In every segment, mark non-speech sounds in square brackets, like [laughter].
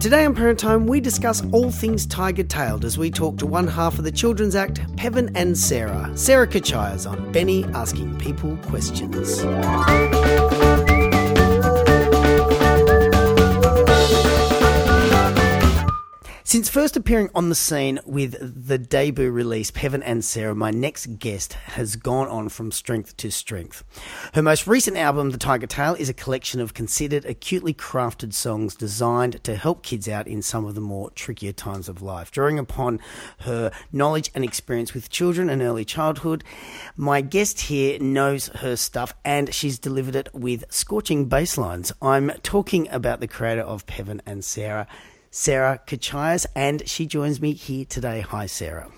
Today on Parent Time, we discuss all things tiger tailed as we talk to one half of the Children's Act, Pevan and Sarah. Sarah Kachayas on Benny Asking People Questions. Since first appearing on the scene with the debut release, Pevan and Sarah, my next guest has gone on from strength to strength. Her most recent album, The Tiger Tale, is a collection of considered, acutely crafted songs designed to help kids out in some of the more trickier times of life. Drawing upon her knowledge and experience with children and early childhood, my guest here knows her stuff and she's delivered it with scorching bass lines. I'm talking about the creator of Pevan and Sarah. Sarah Kachayas, and she joins me here today. Hi, Sarah.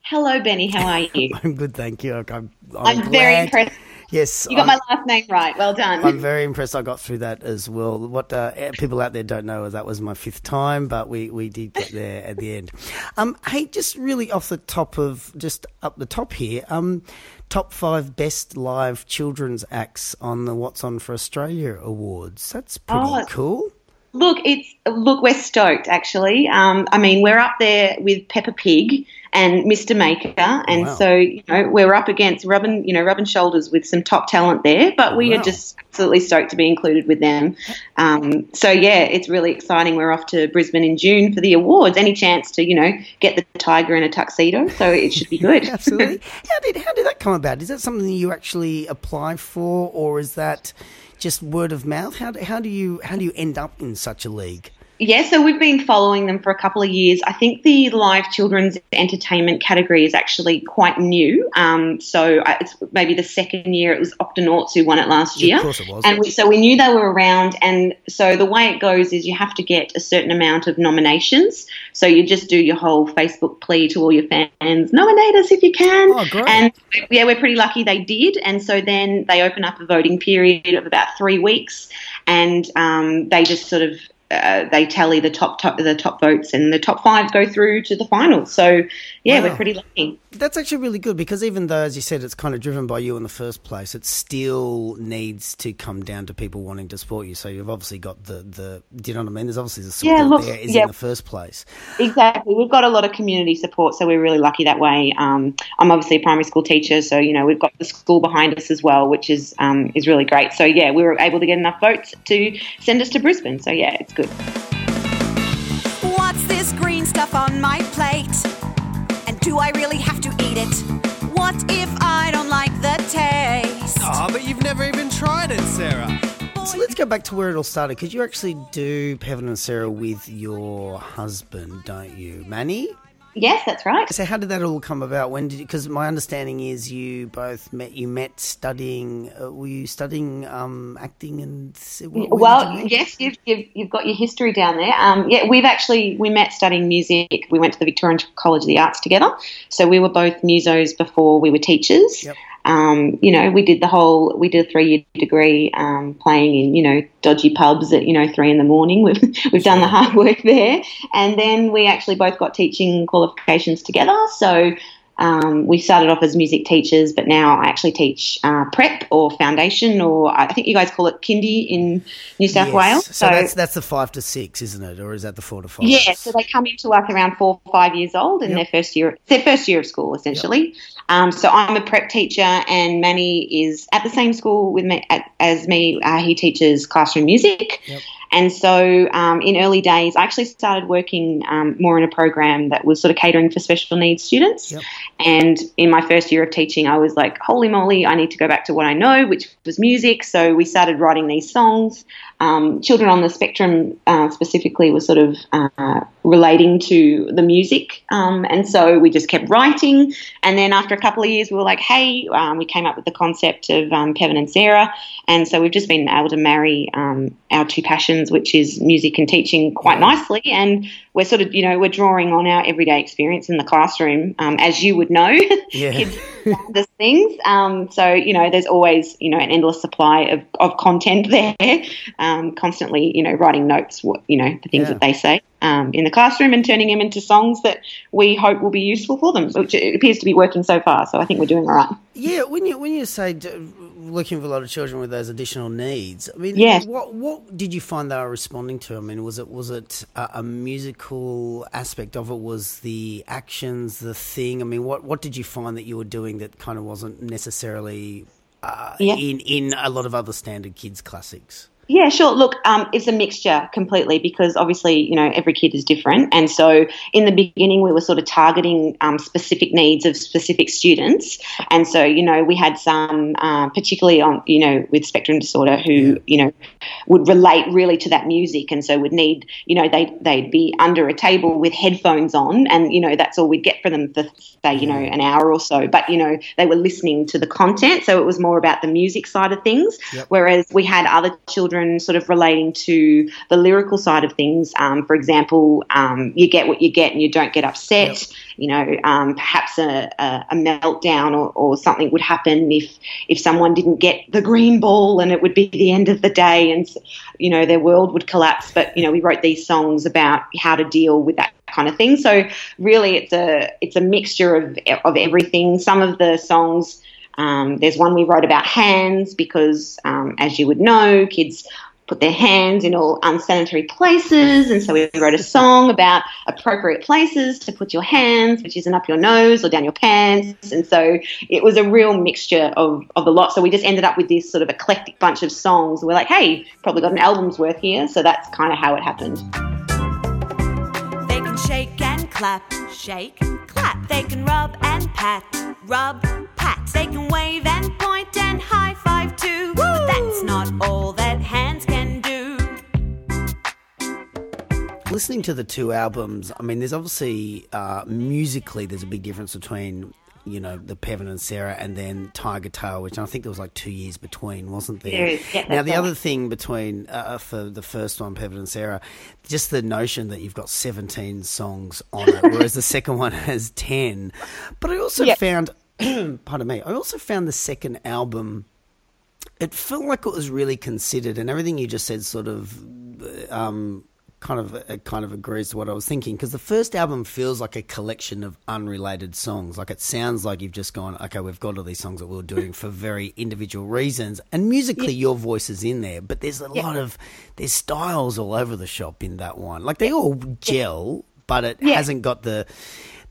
Hello, Benny. How are you? [laughs] I'm good, thank you. I'm, I'm, I'm very impressed. Yes, you got I'm, my last name right. Well done. I'm very impressed. I got through that as well. What uh, people out there don't know is that was my fifth time, but we, we did get there at the end. Um, hey, just really off the top of just up the top here. Um, top five best live children's acts on the What's On for Australia awards. That's pretty oh, cool. Look, it's look, we're stoked actually. Um, I mean, we're up there with Peppa Pig and Mr. Maker, and wow. so you know we're up against rubbing you know rubbing shoulders with some top talent there. But we wow. are just absolutely stoked to be included with them. Um, so yeah, it's really exciting. We're off to Brisbane in June for the awards. Any chance to you know get the tiger in a tuxedo? So it should be good. [laughs] absolutely. How did how did that come about? Is that something you actually apply for, or is that just word of mouth? How do, how do you how do you end up in such a league? Yeah, so we've been following them for a couple of years. I think the live children's entertainment category is actually quite new. Um, so it's maybe the second year. It was Octonauts who won it last year. Yeah, of course it was. And we, so we knew they were around. And so the way it goes is you have to get a certain amount of nominations. So you just do your whole Facebook plea to all your fans, nominate us if you can. Oh, great. And yeah, we're pretty lucky they did. And so then they open up a voting period of about three weeks and um, they just sort of uh, they tally the top, top the top votes, and the top five go through to the finals. So yeah, wow. we're pretty lucky. That's actually really good because even though, as you said, it's kind of driven by you in the first place, it still needs to come down to people wanting to support you. So you've obviously got the the. Do you know what I mean? There's obviously the support yeah, look, there is yeah. in the first place. Exactly, we've got a lot of community support, so we're really lucky that way. Um, I'm obviously a primary school teacher, so you know we've got the school behind us as well, which is um, is really great. So yeah, we were able to get enough votes to send us to Brisbane. So yeah, it's good. What's this green stuff on my plate? And do I really have to eat it? What if I don't like the taste? Oh, but you've never even tried it, Sarah. So let's go back to where it all started because you actually do Pevan and Sarah with your husband, don't you, Manny? Yes, that's right. So, how did that all come about? When did? Because my understanding is you both met. You met studying. Uh, were you studying um, acting and? What, well, you yes, you've, you've, you've got your history down there. Um, yeah, we've actually we met studying music. We went to the Victorian College of the Arts together. So we were both musos before we were teachers. Yep. Um, you know, we did the whole, we did a three year degree um, playing in, you know, dodgy pubs at, you know, three in the morning. [laughs] We've, we've done the hard work there. And then we actually both got teaching qualifications together. So um, we started off as music teachers, but now I actually teach uh, prep or foundation, or I think you guys call it kindy in New South yes. Wales. So, so, that's that's the five to six, isn't it, or is that the four to five? Yeah, so they come into work around four or five years old in yep. their first year, their first year of school, essentially. Yep. Um, so I'm a prep teacher, and Manny is at the same school with me as me. Uh, he teaches classroom music. Yep. And so um, in early days, I actually started working um, more in a program that was sort of catering for special needs students. Yep. And in my first year of teaching, I was like, holy moly, I need to go back to what I know, which was music. So we started writing these songs. Um, Children on the Spectrum uh, specifically was sort of uh, relating to the music. Um, and so we just kept writing. And then after a couple of years, we were like, hey, um, we came up with the concept of um, Pevan and Sarah. And so we've just been able to marry um, our two passions, which is music and teaching, quite nicely. And we're sort of, you know, we're drawing on our everyday experience in the classroom, um, as you would know, yeah. [laughs] kids the things. Um, so, you know, there's always, you know, an endless supply of, of content [laughs] there, um, constantly, you know, writing notes, what, you know, the things yeah. that they say um, in the classroom and turning them into songs that we hope will be useful for them, which appears to be working so far. So I think we're doing all right. Yeah, when you when you say working with a lot of children with those additional needs. I mean, Yes. what what did you find they were responding to? I mean, was it was it a, a musical aspect of it? Was the actions the thing? I mean, what what did you find that you were doing that kind of wasn't necessarily uh, Yeah. in in a lot of other standard kids classics? Yeah, sure. Look, um, it's a mixture completely because obviously, you know, every kid is different. And so in the beginning, we were sort of targeting um, specific needs of specific students. And so, you know, we had some, uh, particularly on, you know, with spectrum disorder who, you know, would relate really to that music. And so would need, you know, they, they'd be under a table with headphones on. And, you know, that's all we'd get for them for, say, you know, an hour or so. But, you know, they were listening to the content. So it was more about the music side of things. Whereas we had other children sort of relating to the lyrical side of things. Um, for example, um, you get what you get and you don't get upset. You know, um, perhaps a, a, a meltdown or, or something would happen if if someone didn't get the green ball and it would be the end of the day and you know their world would collapse. But you know, we wrote these songs about how to deal with that kind of thing. So really, it's a it's a mixture of of everything. Some of the songs. Um, there's one we wrote about hands because, um, as you would know, kids put their hands in all unsanitary places. And so we wrote a song about appropriate places to put your hands, which isn't up your nose or down your pants. And so it was a real mixture of, of the lot. So we just ended up with this sort of eclectic bunch of songs. We're like, hey, probably got an album's worth here. So that's kind of how it happened. They can shake and clap, shake, clap. They can rub and pat, rub, pat. They can wave and point and high five too. But that's not all that hands can do. Listening to the two albums, I mean, there's obviously uh, musically there's a big difference between you know the Pevan and Sarah and then Tiger Tale, which I think there was like two years between, wasn't there? Yeah, now the right. other thing between uh, for the first one, Pevan and Sarah, just the notion that you've got 17 songs on it, whereas the second one has 10. But I also Yeah. found, [clears throat] pardon me, I also found the second album it felt like it was really considered, and everything you just said sort of um, kind of uh, kind of agrees to what I was thinking. Because the first album feels like a collection of unrelated songs. Like it sounds like you've just gone, okay, we've got all these songs that we are doing for very individual reasons, and musically your voice is in there, but there's a lot of there's styles all over the shop in that one. Like they all gel, but it Yeah. hasn't got the.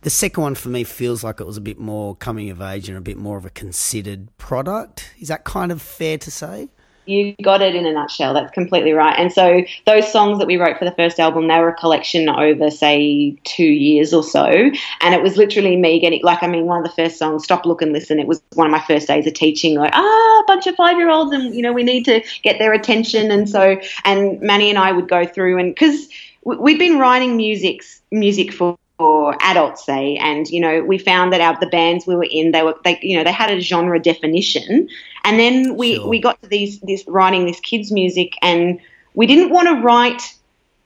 The second one for me feels like it was a bit more coming of age and a bit more of a considered product. Is that kind of fair to say? You got it in a nutshell. That's completely right. And so those songs that we wrote for the first album, they were a collection over, say, two years or so. And it was literally me getting, like, I mean, one of the first songs, Stop, Look and Listen, it was one of my first days of teaching, like, ah, a bunch of five year olds, and, you know, we need to get their attention. And so, and Manny and I would go through, and because we'd been writing music, music for, for adults say and you know we found that our the bands we were in they were they you know they had a genre definition and then we Sure. we got to these this writing this kids music and we didn't want to write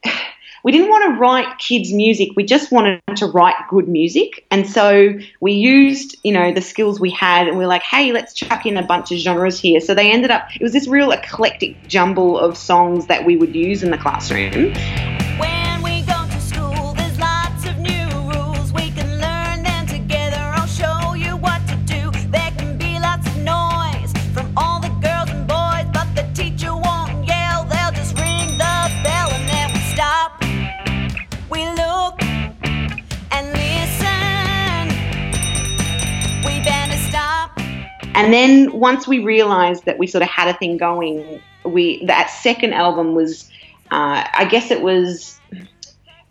[sighs] we didn't want to write kids music. We just wanted to write good music. And so we used you know the skills we had and we are like hey let's chuck in a bunch of genres here. So they ended up it was this real eclectic jumble of songs that we would use in the classroom And then once we realised that we sort of had a thing going, we that second album was, uh, I guess it was, it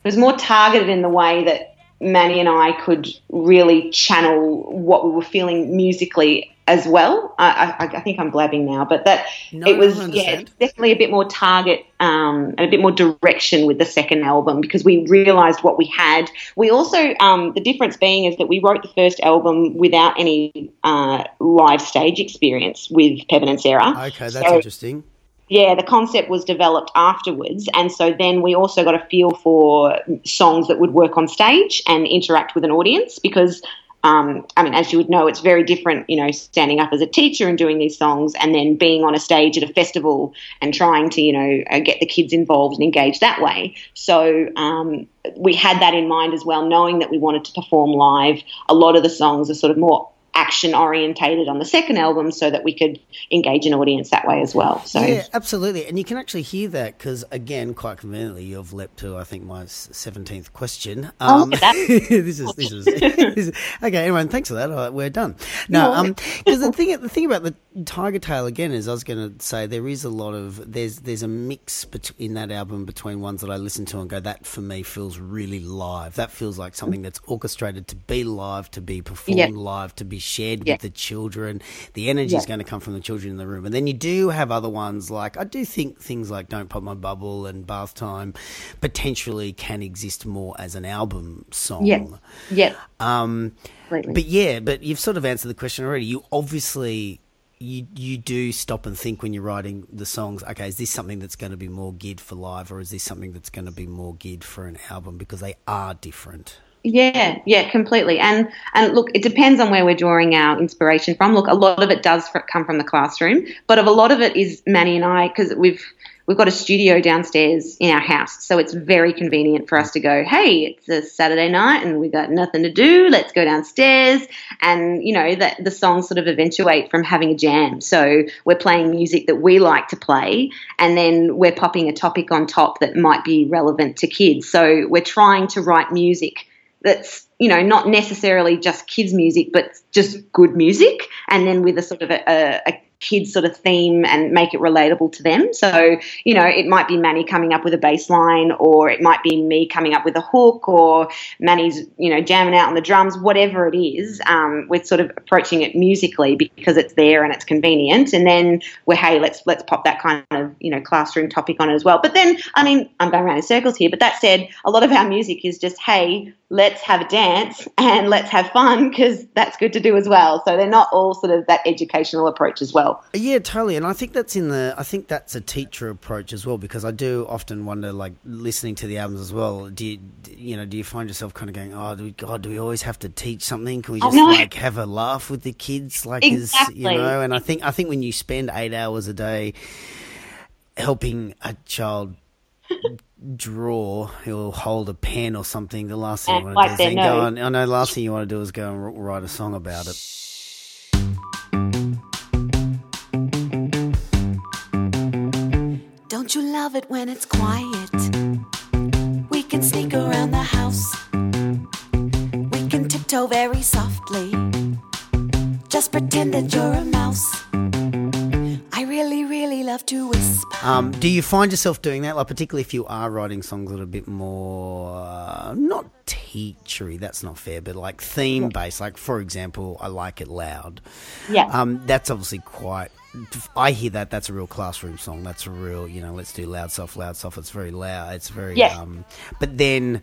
was more targeted in the way that Manny and I could really channel what we were feeling musically as well. I, I, I think I'm blabbing now, but that No, it was yeah, definitely a bit more target um, and a bit more direction with the second album because we realised what we had. We also um, the difference being is that we wrote the first album without any uh, live stage experience with Pevan and Sarah. Okay, that's So- interesting. yeah, the concept was developed afterwards. And so then we also got a feel for songs that would work on stage and interact with an audience because. Um, I mean, as you would know, it's very different, you know, standing up as a teacher and doing these songs and then being on a stage at a festival and trying to, you know, uh, get the kids involved and engaged that way. So um, we had that in mind as well, knowing that we wanted to perform live. A lot of the songs are sort of more action orientated on the second album so that we could engage an audience that way as well. So Yeah, absolutely. And you can actually hear that because, again, quite conveniently, you've leapt to, I think, my 17th question. Oh, Um, that. [laughs] this is, [laughs] this is, okay, everyone, thanks for that. Right, we're done. [laughs] No, No. because the thing, the thing about the Tiger Tale, again, is I was going to say there is a lot of, there's, there's a mix in that album between ones that I listen to and go, that for me feels really live. That feels like something that's orchestrated to be live, to be performed Yeah. live, to be shared Yeah. with the children. The energy is Yeah. going to come from the children in the room. And then you do have other ones like I do think things like Don't Pop My Bubble and Bath Time potentially can exist more as an album song. yeah, yeah, Um, completely. but yeah, but you've sort of answered the question already. You obviously you you do stop and think when you're writing the songs. Okay, is this something that's going to be more geared for live, or is this something that's going to be more geared for an album because they are different? Yeah, yeah, completely. And and look, it depends on where we're drawing our inspiration from. Look, a lot of it does come from the classroom, but of a lot of it is Manny and I because we've we've got a studio downstairs in our house, so it's very convenient for us to go. Hey, it's a Saturday night and we got nothing to do. Let's go downstairs, and you know that the songs sort of eventuate from having a jam. So we're playing music that we like to play, and then we're popping a topic on top that might be relevant to kids. So we're trying to write music that's you know not necessarily just kids music but just good music and then with a sort of a, a, a kids sort of theme and make it relatable to them. So you know it might be manny coming up with a bass line or it might be me coming up with a hook or manny's you know jamming out on the drums whatever it is um, we're sort of approaching it musically because it's there and it's convenient. And then we're hey let's let's pop that kind of you know classroom topic on it as well. But then i mean i'm going around in circles here but that said a lot of our music is just hey let's have a dance and let's have fun because that's good to do as well so they're not all sort of that educational approach as well Yeah, totally. And I think that's in the. I think that's a teacher approach as well because I do often wonder, like listening to the albums as well. Do you, you know, do you find yourself kind of going, "Oh, do we, God, do we always have to teach something? Can we just like have a laugh with the kids? Like, is you know?" And I think I think when you spend eight hours a day helping a child draw or hold a pen or something, the last thing And you want to do is then go nose. on. Oh, I know, the last thing you want to do is go and write a song about it. Don't you love it when it's quiet? We can sneak around the house. We can tiptoe very softly. Just pretend that you're a mouse. To whisper. Um, do you find yourself doing that, like particularly if you are writing songs that are a bit more uh, not teachery? That's not fair, but like theme based. Like for example, I like it loud. yeah Um, that's obviously quite. I hear that. That's a real classroom song. That's a real, you know. Let's do loud, soft, loud, soft. It's very loud. It's very. Yes. Um, but then,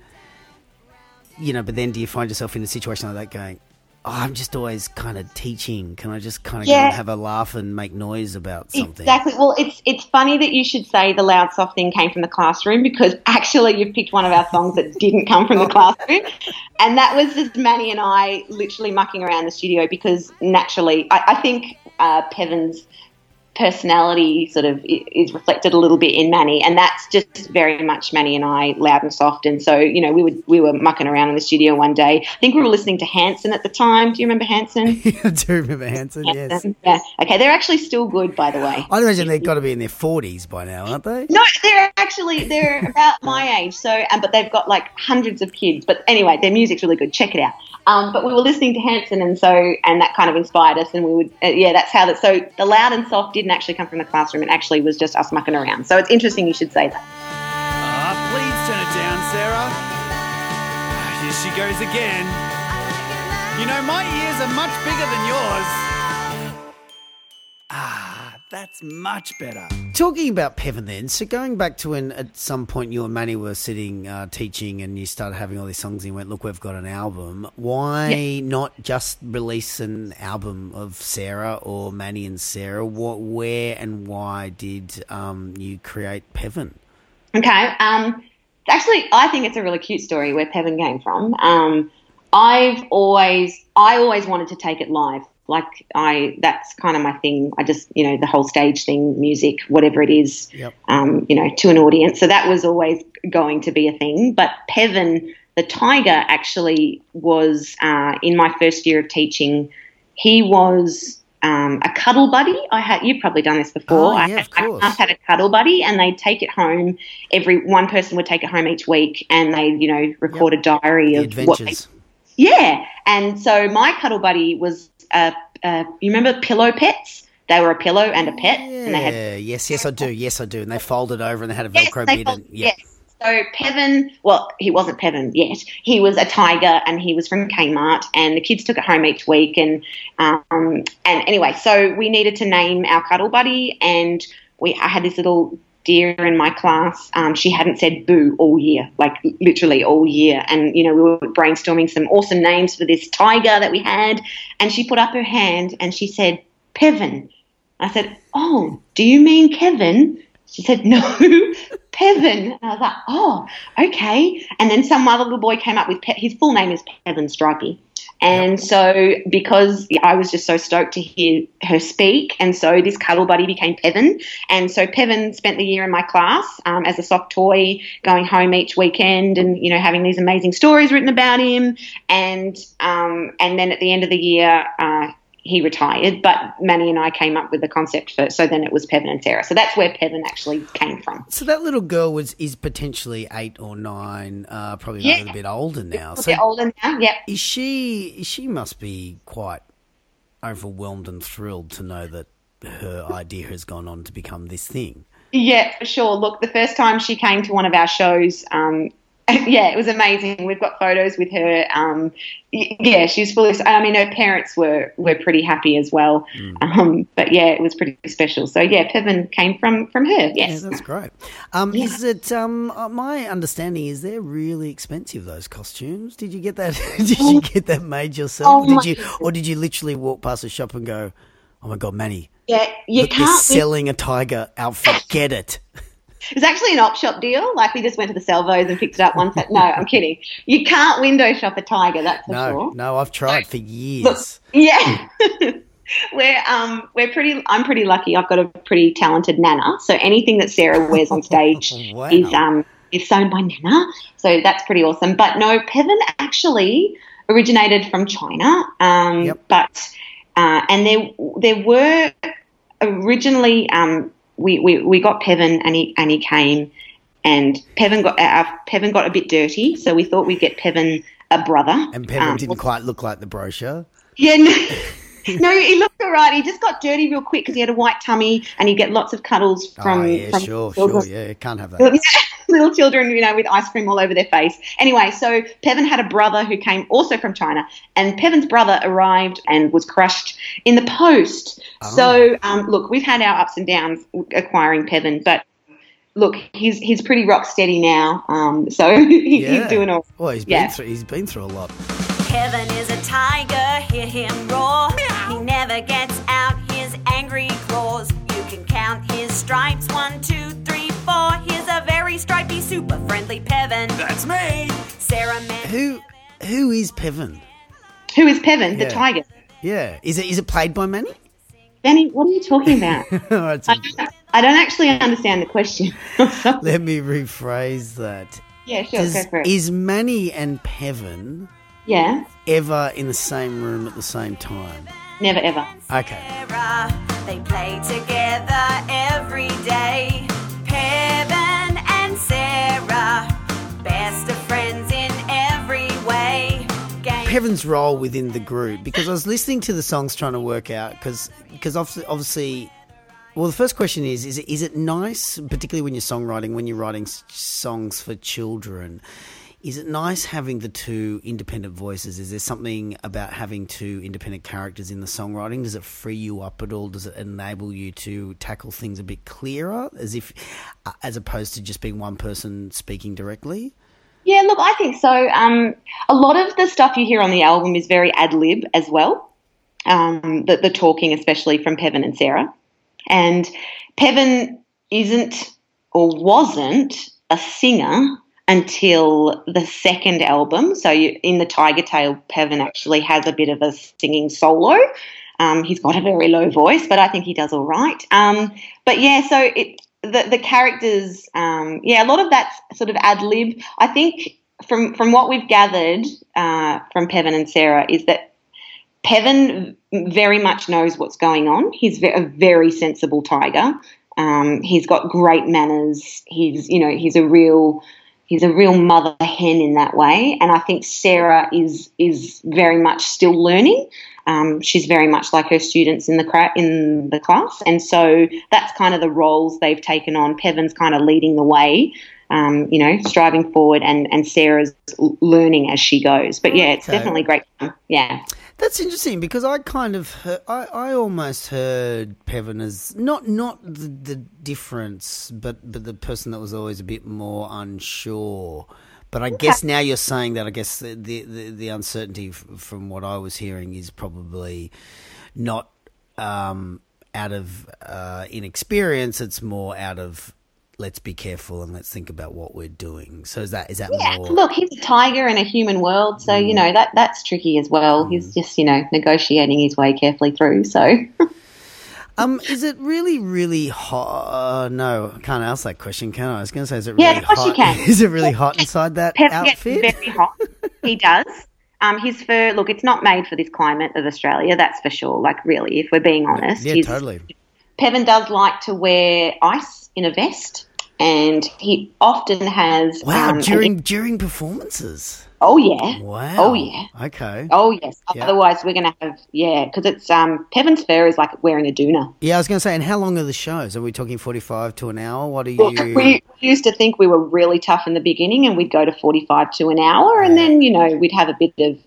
you know. But then, do you find yourself in a situation like that, going, "I'm just always kind of teaching. Can I just kind of go Yeah. and have a laugh and make noise about something?" Exactly. Well, it's it's funny that you should say the loud soft thing came from the classroom because [laughs] actually you've picked one of our songs that didn't come from the classroom, and that was just Manny and I literally mucking around the studio because naturally I, I think uh, Pevan's personality sort of is reflected a little bit in Manny, and that's just very much Manny and I, loud and soft. And so, you know, we would we were mucking around in the studio one day. I think we were listening to Hanson at the time. Do you remember Hanson? [laughs] I do remember Hanson. Yes. Yeah. Okay, they're actually still good, by the way. I'd imagine they've got to be in their forties by now, aren't they? No, they're actually they're about my age. So, um, but they've got like hundreds of kids. But anyway, their music's really good. Check it out. Um, but we were listening to Hanson, and so and that kind of inspired us. And we would, uh, yeah, that's how that. So the loud and soft didn't actually come from the classroom. It actually was just us mucking around. So it's interesting you should say that. Ah, please turn it down, Sarah. Ah, Here she goes again. You know, my ears are much bigger than yours. Ah, that's much better. Talking about Pevan then, so going back to when at some point you and Manny were sitting uh, teaching and you started having all these songs and you went, look, we've got an album. Why not just release an album of Sarah or Manny and Sarah? What, where and why did um, you create Pevan? Okay. Um, actually, I think it's a really cute story where Pevan came from. Um, I've always, I always wanted to take it live. Like I, that's kind of my thing. I just, you know, the whole stage thing, music, whatever it is, Yep. um, you know, to an audience. So that was always going to be a thing. But Pevan, the tiger, actually was uh, in my first year of teaching. he was um, a cuddle buddy. I had you've probably done this before. Oh, I, yeah, had, of course. I had a cuddle buddy, and they'd take it home. Every one person would take it home each week, and they you know record a diary The of what they adventures. Yeah, and so my cuddle buddy was uh, uh, you remember pillow pets? They were a pillow and a pet, and they had yes, yes, I do. Yes, I do. And they folded over and they had a yes, Velcro they bit. called- And, yeah. yes. So Pevan, well, he wasn't Pevan yet. He was a tiger, and he was from Kmart. And the kids took it home each week. And um, and anyway, so we needed to name our cuddle buddy, and we I had this little deer in my class. Um, she hadn't said boo all year, like literally all year. And you know, we were brainstorming some awesome names for this tiger that we had. And she put up her hand and she said, "Pevan." I said, "Oh, do you mean Kevin?" She said, "No, [laughs] Pevan." And I was like, "Oh, okay." And then some other little boy came up with Pe- his full name is Pevan Stripey. And so, because I was just so stoked to hear her speak, and so this cuddle buddy became Pevan. And so Pevan spent the year in my class um, as a soft toy, going home each weekend, and you know having these amazing stories written about him. And um, and then at the end of the year, uh, he retired. But Manny and I came up with the concept for. So then it was Pevan and Sarah. So that's where Pevan actually came from. So that little girl was is potentially eight or nine, uh, probably a Yeah. little bit older now. A So bit older now. Yep. is she? She must be quite overwhelmed and thrilled to know that her idea has gone on to become this thing. Yeah, for sure. Look, the first time she came to one of our shows, um, [laughs] yeah, it was amazing. We've got photos with her. Um, yeah, she was fully. I mean, her parents were were pretty happy as well. Um, but yeah, it was pretty special. So yeah, Pevan came from from her. Yeah, Yes. that's great. Um, Is it? Um, uh, my understanding is they're really expensive. Those costumes. Did you get that? [laughs] did you get that made yourself? Oh did my you, or did you literally walk past a shop and go, "Oh my god, Manny, Yeah, you look, they're can't. win- selling a tiger outfit. Get it." [laughs] It was actually an op shop deal. Like we just went to the Salvos and picked it up one. No, I'm kidding. You can't window shop a tiger. That's for No, sure. no, I've tried for years. Yeah. [laughs] we're um we're pretty I'm pretty lucky. I've got a pretty talented nana. So anything that Sarah wears on stage [laughs] Wow. is um is sewn by Nana. So that's pretty awesome. But no, Pevan actually originated from China. Um Yep. but uh, and there there were originally um we, we, we got Pevan and he and he came and Pevan got uh, Pevan got a bit dirty, so we thought we'd get Pevan a brother. And Pevan Um, didn't quite look like the brochure. yeah, no, [laughs] no, he looked all right. He just got dirty real quick because he had a white tummy and you get lots of cuddles from, oh yeah, from sure, children- sure, yeah, can't have that. [laughs] little children, you know, with ice cream all over their face. Anyway, so Pevan had a brother who came also from China, and Pevan's brother arrived and was crushed in the post. Oh. So, um, look, we've had our ups and downs acquiring Pevan, but look, he's he's pretty rock steady now. Um, so [laughs] he, Yeah. he's doing all. Well, he's yeah. been through. He's been through a lot. Pevan is a tiger, hear him roar. He never gets out his angry claws. You can count his stripes one, two, three, four. He's a very stripy, super friendly Pevan. That's me. Sarah met Who, who is Pevan? Who is Pevan, Yeah. the tiger? Yeah, is it is it played by Manny? Benny, what are you talking about? [laughs] All right, so I don't actually understand the question. [laughs] let me rephrase that. yeah, sure, Does- go for it. is Manny and Pevan yeah, ever in the same room at the same time? Never ever. Okay. Sarah. They play together every day. Pevan and Sarah, best of friends in every way. Game- Pevan's role within the group because I was listening to the songs trying to work out because because obviously, obviously well the first question is is it, is it nice particularly when you're songwriting when you're writing songs for children is it nice having the two independent voices is there something about having two independent characters in the songwriting does it free you up at all does it enable you to tackle things a bit clearer as if uh, as opposed to just being one person speaking directly Yeah, look, I think so. Um, a lot of the stuff you hear on the album is very ad lib as well. Um, the, the talking, especially from Pevan and Sarah. And Pevan isn't or wasn't a singer until the second album. So you, in the Tiger Tale, Pevan actually has a bit of a singing solo. Um, he's got a very low voice, but I think he does all right. Um, but yeah, so it the the characters, um, yeah, a lot of that's sort of ad lib. I think from from what we've gathered uh, from Pevan and Sarah is that Pevan very much knows what's going on. He's a very sensible tiger. Um, he's got great manners. He's, you know, he's a real, he's a real mother hen in that way. And I think Sarah is is very much still learning. Um, she's very much like her students in the cra- in the class, and so that's kind of the roles they've taken on. Pevan's kind of leading the way, um, you know, striving forward, and and Sarah's learning as she goes. But yeah, it's Okay. definitely great. Yeah. That's interesting because I kind of heard, I, I almost heard Pevan as not not the, the difference, but but the person that was always a bit more unsure. But I guess now you're saying that I guess the the, the, the uncertainty f- from what I was hearing is probably not um, out of uh, inexperience. It's more out of let's be careful and let's think about what we're doing. So is that is that Yeah, more? look, he's a tiger in a human world, so you know that that's tricky as well. He's just you know negotiating his way carefully through. So [laughs] Um, is it really, really hot? Uh, no, I can't ask that question, can I? I was going to say, is it Yeah, really of course hot? you can. [laughs] Is it really hot inside that Pep outfit? gets very hot. He [laughs] does. Um, his fur, look, it's not made for this climate of Australia, that's for sure. Like, really, if we're being honest, yeah, He's- totally. Pevan does like to wear ice in a vest, and he often has. Wow, um, an- during during performances. oh yeah. Wow. Oh yeah. Okay. Oh yes. Yeah. Otherwise, we're going to have yeah, because it's um Pevan's fur is like wearing a doona. Yeah, I was going to say, and how long are the shows? Are we talking forty-five to an hour? What are you? we used to think we were really tough in the beginning, and we'd go to forty-five to an hour, and then you know we'd have a bit of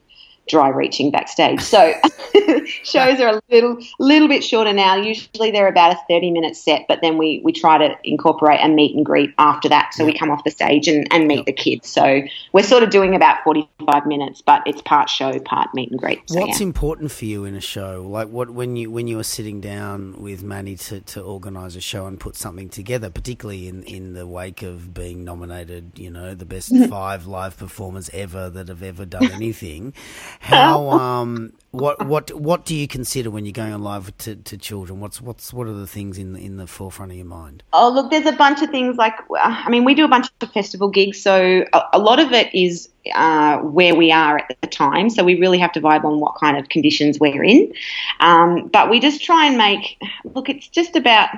dry reaching backstage. So [laughs] shows are a little little bit shorter now. Usually they're about a thirty-minute set, but then we we try to incorporate a meet and greet after that. So we come off the stage and, and meet the kids. So we're sort of doing about forty-five minutes, but it's part show, part meet and greet. So, What's yeah. important for you in a show? Like what when you when you were sitting down with Manny to, to organise a show and put something together, particularly in, in the wake of being nominated, you know, the best mm-hmm. five live performers ever that have ever done [laughs] anything. How [laughs] um what what what do you consider when you're going on live to, to children? What's what's what are the things in the, in the forefront of your mind? Oh, look, there's a bunch of things like, I mean, we do a bunch of festival gigs, so a, a lot of it is uh, where we are at the time. So we really have to vibe on what kind of conditions we're in. Um, but we just try and make, look, it's just about.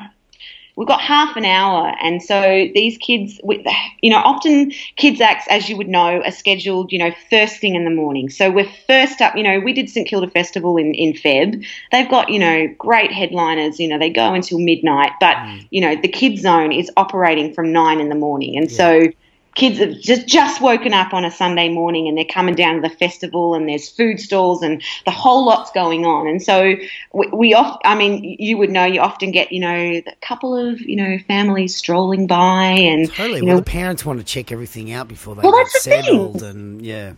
We've got half an hour, and so these kids, we- you know, often kids acts, as you would know, are scheduled, you know, first thing in the morning. So we're first up. You know, we did St Kilda Festival in in Feb. They've got, you know, great headliners. You know, they go until midnight, but mm. you know, the kids zone is operating from nine in the morning, and so kids have just just woken up on a Sunday morning and they're coming down to the festival and there's food stalls and the whole lot's going on. And so we, we oft, I mean, you would know you often get, you know, a couple of, you know, families strolling by and, Totally. you Well, the parents want to check everything out before they Well, get that's the thing. settled, and yeah,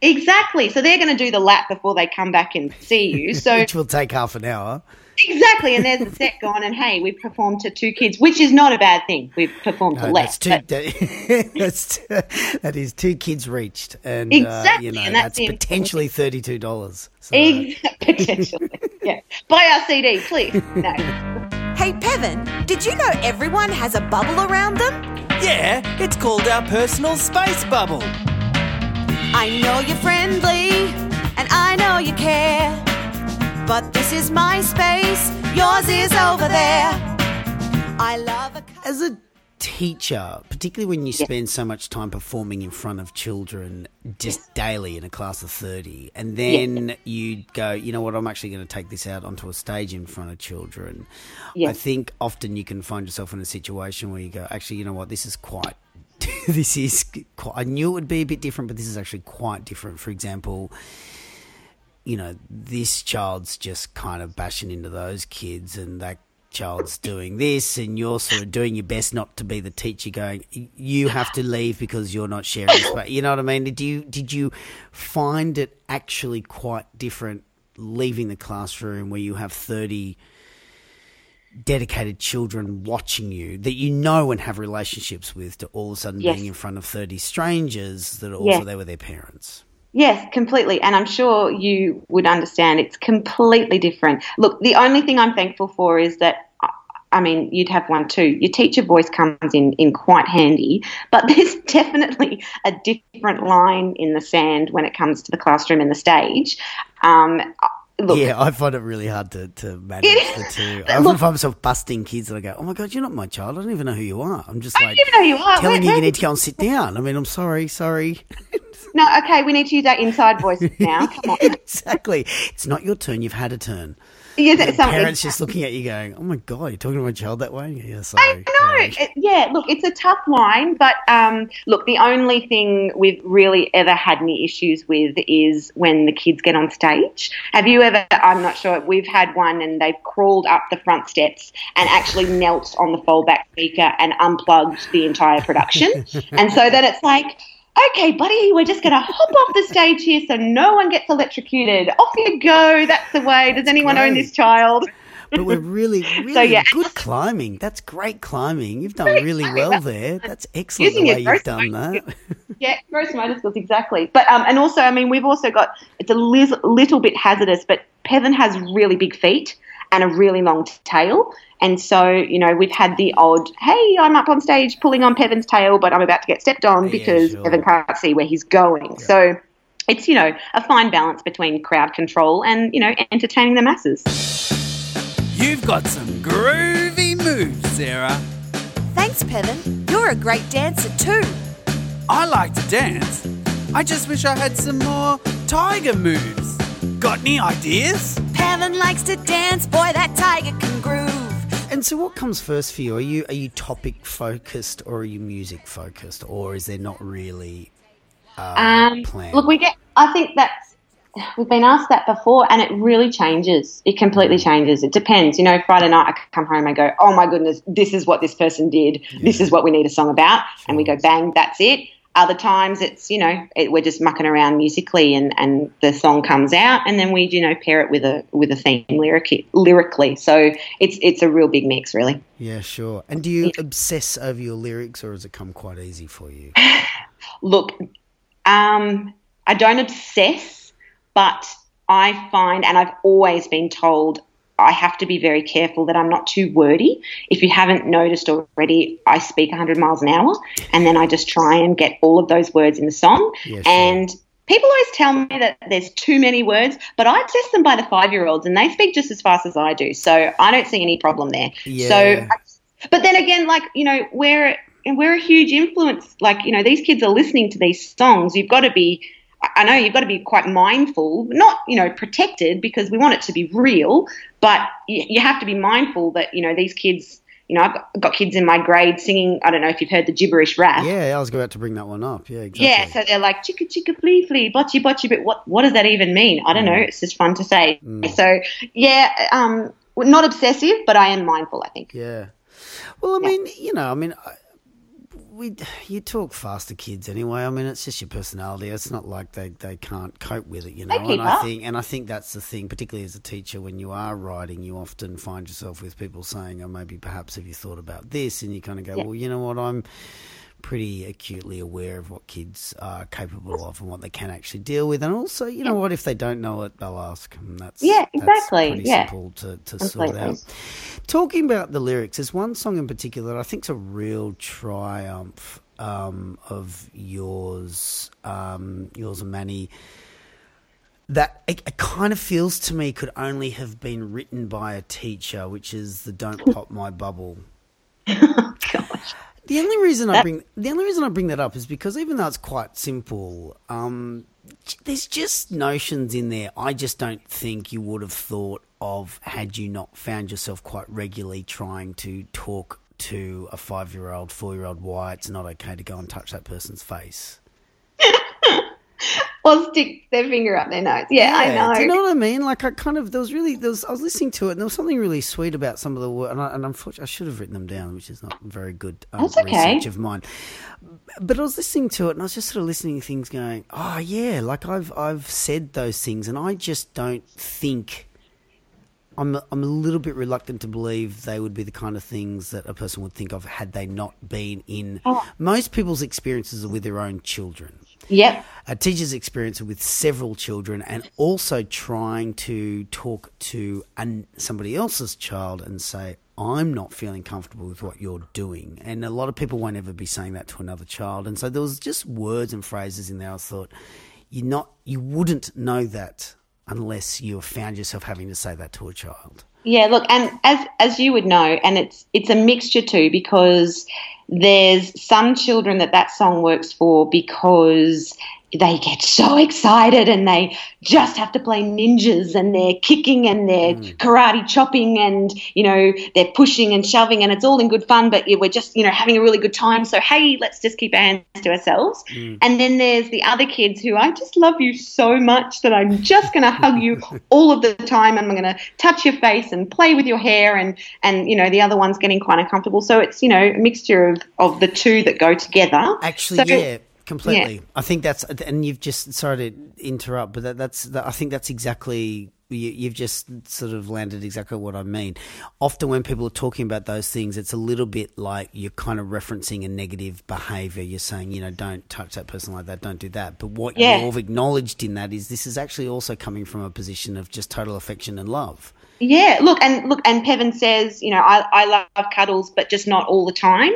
exactly. So they're going to do the lap before they come back and see you. [laughs] So which will take half an hour. Exactly. And there's a set gone and hey, we've performed to two kids, which is not a bad thing. We've performed to less. that's two. but- [laughs] that's two, that is two kids reached, and Exactly, uh, you know and that's that's potentially thirty-two dollars. So. Exactly. [laughs] Potentially. yeah. Buy our CD, please. No. Hey, Pevan, did you know everyone has a bubble around them? Yeah, it's called our personal space bubble. I know you're friendly, and I know you care. But this is my space, yours is over there. I love a As a teacher, particularly when you spend so much time performing in front of children just daily in a class of 30, and then you go, you know what, I'm actually going to take this out onto a stage in front of children. I think often you can find yourself in a situation where you go, actually, you know what, this is quite. [laughs] this is quite, I knew it would be a bit different, but this is actually quite different. For example, you know, this child's just kind of bashing into those kids and that child's doing this and you're sort of doing your best not to be the teacher going you have to leave because you're not sharing space you know what i mean did you did you find it actually quite different leaving the classroom where you have 30 dedicated children watching you that you know and have relationships with to all of a sudden Yes. being in front of 30 strangers that are also Yes. there with their parents Yes, completely. And I'm sure you would understand it's completely different. Look, the only thing I'm thankful for is that. I mean, you'd have one too. Your teacher voice comes in, in quite handy, but [laughs] there's definitely a different line in the sand when it comes to the classroom and the stage. Um, look, Yeah, I find it really hard to, to manage the two. [laughs] I often find myself busting kids and I go, oh my God, you're not my child. I don't even know who you are. I'm just I like don't even know who you are. telling Where- you you need to go and sit down. I mean, I'm sorry, sorry. [laughs] no, okay, we need to use our inside voice now. [laughs] Come on. exactly. It's not your turn. You've had a turn. Something. Parents just looking at you going, oh my God, you're talking to my child that way? Yeah, sorry. I know. Yeah, look, it's a tough line, but um, look, the only thing we've really ever had any issues with is when the kids get on stage. Have you ever? I'm not sure. We've had one, and they've crawled up the front steps and actually knelt on the foldback speaker and unplugged the entire production. [laughs] and so then it's like. Okay, buddy, we're just going to hop off the stage here so no one gets electrocuted. Off you go. That's the way. Does anyone own this child? But we're really, [laughs] really yeah. good climbing. That's great climbing. You've done really well there. That's excellent the way you've done motor that. Yeah, gross motor skills, exactly. But um, and also, I mean, we've also got it's a little bit hazardous, but Pevan has really big feet and a really long tail, and so you know we've had the odd, hey, I'm up on stage pulling on Pevan's tail, but I'm about to get stepped on Yeah, because sure. Pevan can't see where he's going. So it's you know a fine balance between crowd control and you know entertaining the masses. You've got some groovy moves, Sarah. Thanks, Pevan. You're a great dancer too. I like to dance. I just wish I had some more tiger moves. Got any ideas? Pevan likes to dance, boy, that tiger can groove. And so, what comes first for you? Are you are you topic focused or are you music focused, or is there not really uh, Um, plan? look, we get. I think that's we've been asked that before, and it really changes. It completely changes. It depends. You know, Friday night I come home and go, "Oh my goodness, this is what this person did. This is what we need a song about," and we go, "Bang, that's it." Other times it's you know it, we're just mucking around musically, and, and the song comes out, and then we you know pair it with a with a theme lyric, lyrically. So it's it's a real big mix, really. yeah, sure. And do you obsess over your lyrics, or has it come quite easy for you? [sighs] Look, um, I don't obsess, but I find, and I've always been told, I have to be very careful that I'm not too wordy. If you haven't noticed already, I speak 100 miles an hour, and then I just try and get all of those words in the song. Sure. And people always tell me that there's too many words, but I test them by the five year olds, and they speak just as fast as I do. So I don't see any problem there. Yeah. So, but then again, like you know, we're we're a huge influence. Like you know, these kids are listening to these songs. You've got to be. I know you've got to be quite mindful, not you know protected because we want it to be real, but you, you have to be mindful that you know these kids. You know, I've got, got kids in my grade singing. I don't know if you've heard the gibberish rap. Yeah, I was about to bring that one up. Yeah, exactly. Yeah, so they're like chicka chicka flea flea botchy botchy, but what what does that even mean? I don't know. It's just fun to say. So yeah, um, not obsessive, but I am mindful. I think. Yeah. Well, I mean, you know, I mean, I, we you talk faster to kids anyway. I mean, it's just your personality. It's not like they, they can't cope with it, you know. And I up. think and I think that's the thing, particularly as a teacher, when you are writing, you often find yourself with people saying, "Oh, maybe perhaps have you thought about this?" And you kind of go, Yeah. "Well, you know what, I'm." Pretty acutely aware of what kids are capable of and what they can actually deal with, and also, you know what, if they don't know it, they'll ask. And that's Yeah, that's exactly, pretty yeah. simple to, to sort out. Talking about the lyrics, there's one song in particular that I think's a real triumph um, of yours, um, yours and Manny. That it, it kind of feels to me could only have been written by a teacher, which is the "Don't Pop My Bubble." [laughs] The only reason I bring the only reason I bring that up is because even though it's quite simple, um, there's just notions in there I just don't think you would have thought of had you not found yourself quite regularly trying to talk to a five year old, four year old why it's not okay to go and touch that person's face. [laughs] Or stick their finger up their nose. Yeah, I know. Do you know what I mean? Like I kind of there was really there was I was listening to it and there was something really sweet about some of the words and, I, and unfortunately I should have written them down, which is not very good um, That's okay. research of mine. But I was listening to it and I was just sort of listening to things, going, "Oh yeah, like I've I've said those things and I just don't think." I'm I'm a little bit reluctant to believe they would be the kind of things that a person would think of had they not been in. Oh. Most people's experiences are with their own children Yep. a teacher's experience with several children and also trying to talk to an, somebody else's child and say, I'm not feeling comfortable with what you're doing. And a lot of people won't ever be saying that to another child. And so there was just words and phrases in there. I thought, you're not, you wouldn't know that unless you found yourself having to say that to a child. Yeah, look, and as as you would know, and it's it's a mixture too because there's some children that that song works for because they get so excited and they just have to play ninjas and they're kicking and they're hmm. karate chopping and you know they're pushing and shoving and it's all in good fun but we're just you know having a really good time. So hey let's just keep our hands to ourselves. Hmm. And then there's the other kids who I just love you so much that I'm just going to hug you [laughs] all of the time and I'm going to touch your face and play with your hair and and you know the other one's getting quite uncomfortable. So it's you know a mixture of of the two that go together. Actually, So- yeah, completely. I think that's, and you've just sorry to interrupt, but that, that's that, I think that's exactly. You, you've just sort of landed exactly what I mean. Often, when people are talking about those things, it's a little bit like you're kind of referencing a negative behavior. You're saying, you know, don't touch that person like that, don't do that. But what Yeah. you've acknowledged in that is this is actually also coming from a position of just total affection and love. Yeah, look, and look, and Pevan says, you know, I, I love cuddles, but just not all the time.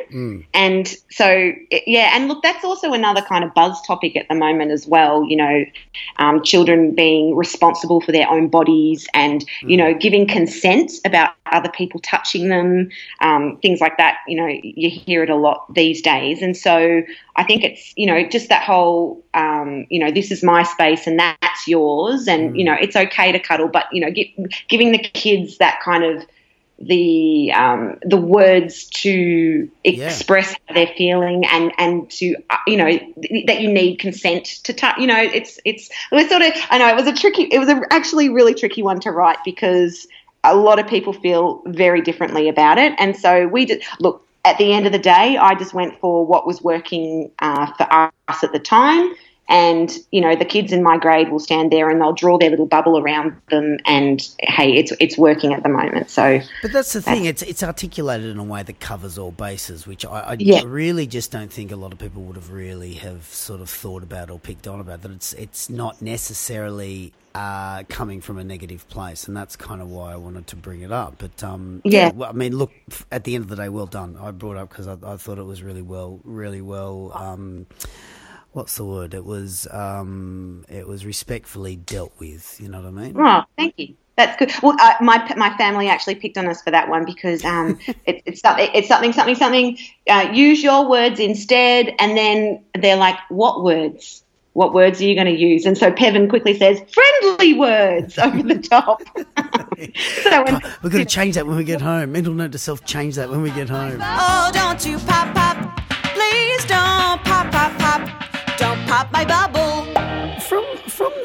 And so, yeah, and look, that's also another kind of buzz topic at the moment as well. You know, um, children being responsible for their own bodies and you know giving consent about other people touching them, um, things like that. You know, you hear it a lot these days, and so I think it's you know just that whole um, you know this is my space and that's yours, and you know it's okay to cuddle, but you know gi- giving the kids that kind of the um, the words to express how they're feeling and and to uh, you know th- that you need consent to touch you know it's it's it was sort of I know it was a tricky it was a actually really tricky one to write because a lot of people feel very differently about it. And so we did look at the end of the day I just went for what was working uh, for us at the time and you know the kids in my grade will stand there and they'll draw their little bubble around them and hey it's it's working at the moment so But that's the thing; it's it's articulated in a way that covers all bases, which I, I Yeah. really just don't think a lot of people would have really have sort of thought about or picked on about. That it's it's not necessarily uh, coming from a negative place, and that's kind of why I wanted to bring it up. But um, Yeah. well, I mean, look, at the end of the day, well done. I brought it up because I, I thought it was really well, really well. Um, what's the word? It was um, it was respectfully dealt with. You know what I mean? Oh, thank you. That's good. Well, uh, my my family actually picked on us for that one because um, [laughs] it, it's something, it's something, something, something. Uh, use your words instead, and then they're like, "What words? What words are you going to use?" And so Pevan quickly says, "Friendly words [laughs] over the top." [laughs] so when, We're going to change that when we get home. Mental note to self: change that when we get home. Oh, don't you pop,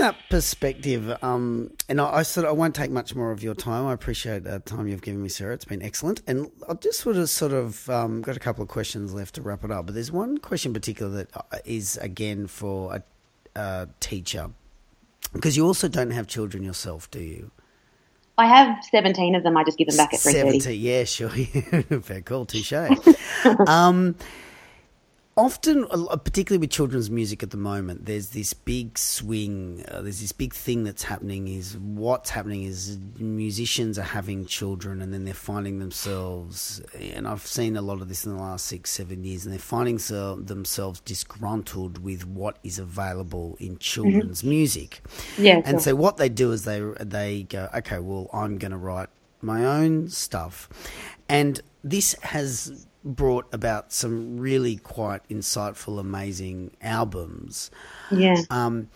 that perspective, um, and I, I sort of, I won't take much more of your time. I appreciate the time you've given me, Sarah. It's been excellent, and I just sort of sort of um, got a couple of questions left to wrap it up. But there's one question in particular that uh, again for a, a teacher, because you also don't have children yourself, do you? I have seventeen of them, I just give them back at three thirty. Seventy, yeah, sure. [laughs] Fair call, touche. [laughs] um, often, particularly with children's music at the moment, there's this big swing. Uh, there's this big thing that's happening. Is what's happening is musicians are having children, and then they're finding themselves. And I've seen a lot of this in the last six, seven years, and they're finding so, themselves disgruntled with what is available in children's music. Yeah, And so what they do is they they go, okay, well, I'm going to write my own stuff, and this has brought about some really quite insightful, amazing albums. Yeah, Um,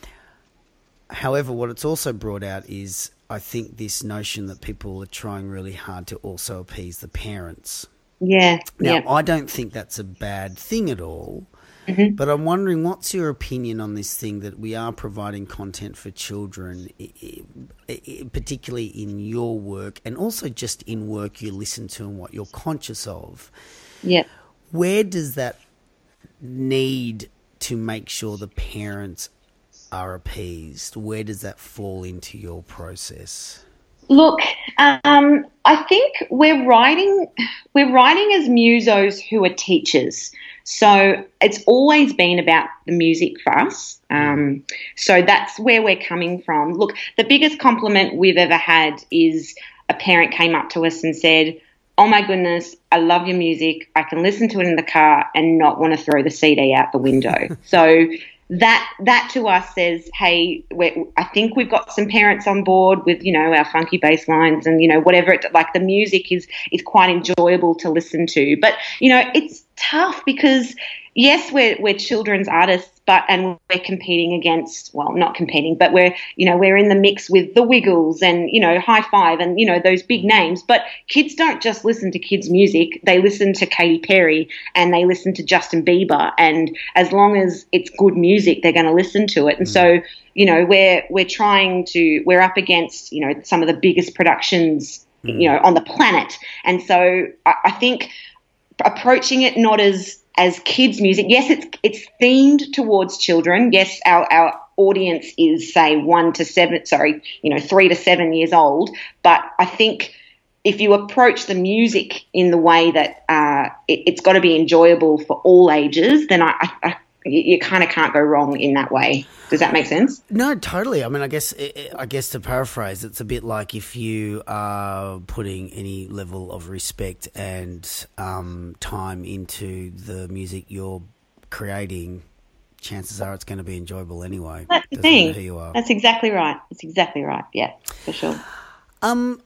however, what it's also brought out is, I think, this notion that people are trying really hard to also appease the parents. yeah, Now, yeah. I don't think that's a bad thing at all. Mm-hmm. But I'm wondering, what's your opinion on this thing that we are providing content for children, particularly in your work and also just in work you listen to and what you're conscious of? Yeah. Where does that need to make sure the parents are appeased? Where does that fall into your process? Look, um, I think we're writing we're writing as musos who are teachers. So it's always been about the music for us. Um, so that's where we're coming from. Look, the biggest compliment we've ever had is a parent came up to us and said, "Oh my goodness, I love your music. I can listen to it in the car and not want to throw the CD out the window." [laughs] so that that to us says, hey, we're, I think we've got some parents on board with you know our funky bass lines and you know whatever it like the music is is quite enjoyable to listen to. But you know it's tough because yes, we're we're children's artists, but and we're competing against well, not competing, but we're you know we're in the mix with the Wiggles and you know Hi-5 and you know those big names. But kids don't just listen to kids' music; they listen to Katy Perry and they listen to Justin Bieber. And as long as it's good music, they're going to listen to it. And mm. so you know we're we're trying to we're up against you know some of the biggest productions mm. you know on the planet. And so I, I think approaching it not as as kids music. Yes it's it's themed towards children. Yes our our audience is say 1 to 7 sorry you know 3 to 7 years old. But i think if you approach the music in the way that uh, it, it's got to be enjoyable for all ages then I, I you, you kind of can't go wrong in that way does that make sense No, totally. I mean, I guess I I guess to paraphrase, it's a bit like if you are putting any level of respect and um, time into the music you're creating, chances are it's going to be enjoyable anyway. that's the thing Who you are. that's exactly right that's exactly right yeah for sure Um,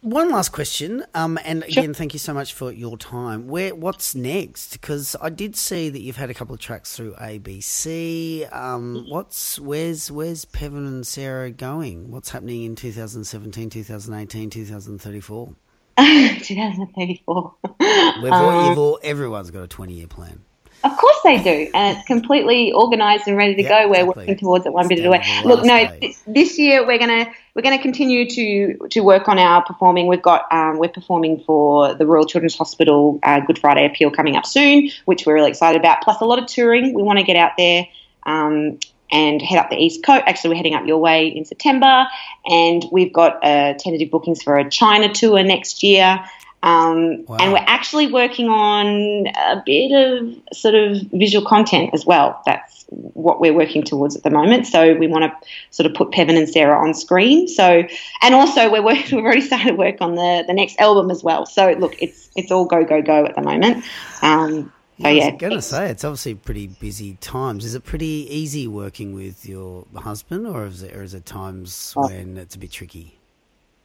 one last question, um, and again, thank you so much for your time. Where, what's next? Because I did see that you've had a couple of tracks through ABC. Um, what's where's where's Pevan and Sarah going? What's happening in 2017, 2018, 2034? 2034 [laughs] We've all, you've all, everyone's got a 20 year plan. Of course they do, and it's completely organised and ready to Yeah, go. We're exactly. working towards it one bit at a way. Look, no, day. this year we're gonna we're gonna continue to to work on our performing. We've got um, we're performing for the Royal Children's Hospital uh, Good Friday appeal coming up soon, which we're really excited about. Plus a lot of touring. We want to get out there. Um, and head up the East Coast. Actually, we're heading up your way in September, and we've got uh, tentative bookings for a China tour next year. Um, Wow. And we're actually working on a bit of sort of visual content as well. That's what we're working towards at the moment. So we want to sort of put Pevan and Sarah on screen. So, and also we're work, [laughs] we've already started work on the the next album as well. So look, it's it's all go go go at the moment. Um, so I yeah, was going to say, it's obviously pretty busy times. Is it pretty easy working with your husband, or is it, or is it times Oh. when it's a bit tricky?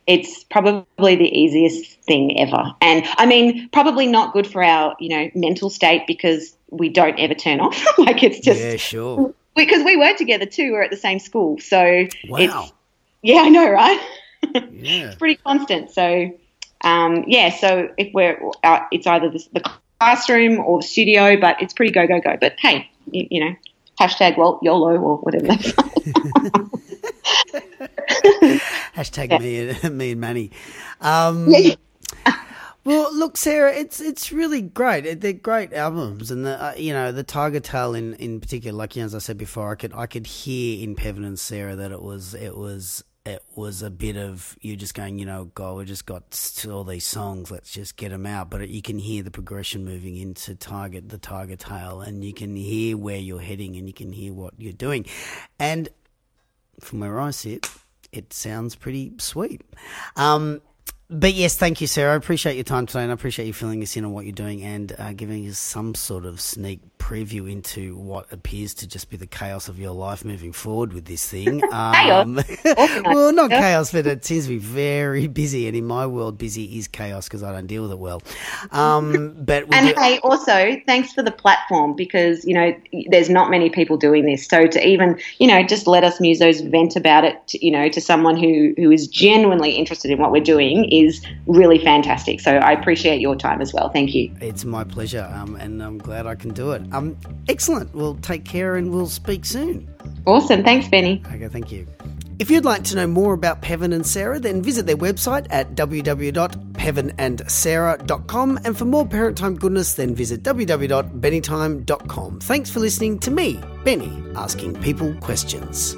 It's probably the easiest thing ever. And I mean, probably not good for our, you know, mental state because we don't ever turn off. [laughs] like it's just yeah, sure. because we work together too. We're at the same school, so Wow. it's yeah, I know, right? Yeah. it's [laughs] pretty constant. So um, yeah, so if we're uh, it's either the, the classroom or the studio, but it's pretty go go go. But hey, you, you know, hashtag well YOLO or whatever. [laughs] Hashtag me and [laughs] me and Manny. [laughs] Um, yeah, Well, look, Sarah, it's it's really great. They're great albums, and the uh, you know the Tiger Tale in, in particular. Like you know, as I said before, I could I could hear in Pevan and Sarah that it was it was it was a bit of you just going, you know, God, we just got all these songs. Let's just get them out. But you can hear the progression moving into Tiger the Tiger Tale, and you can hear where you're heading, and you can hear what you're doing, and from where I sit, it sounds pretty sweet. Um, but yes, thank you, Sarah. I appreciate your time today, and I appreciate you filling us in on what you're doing and uh, giving us some sort of sneak preview into what appears to just be the chaos of your life moving forward with this thing. [laughs] Um, [laughs] well, not chaos, but it seems to be very busy, and in my world, busy is chaos because I don't deal with it well. Um, [laughs] but And do- hey, also thanks for the platform because you know there's not many people doing this. So to even you know just let us musos vent about it, to, you know, to someone who who is genuinely interested in what we're doing is really fantastic. So I appreciate your time as well. Thank you. It's my pleasure, um, and I'm glad I can do it. Um, excellent. Well, take care, and we'll speak soon. Awesome. Thanks, Benny. Okay, thank you. If you'd like to know more about Pevan and Sarah, then visit their website at www.pevanandsarah.com. And for more parent time goodness, then visit www.bennytime.com. Thanks for listening to me, Benny, asking people questions.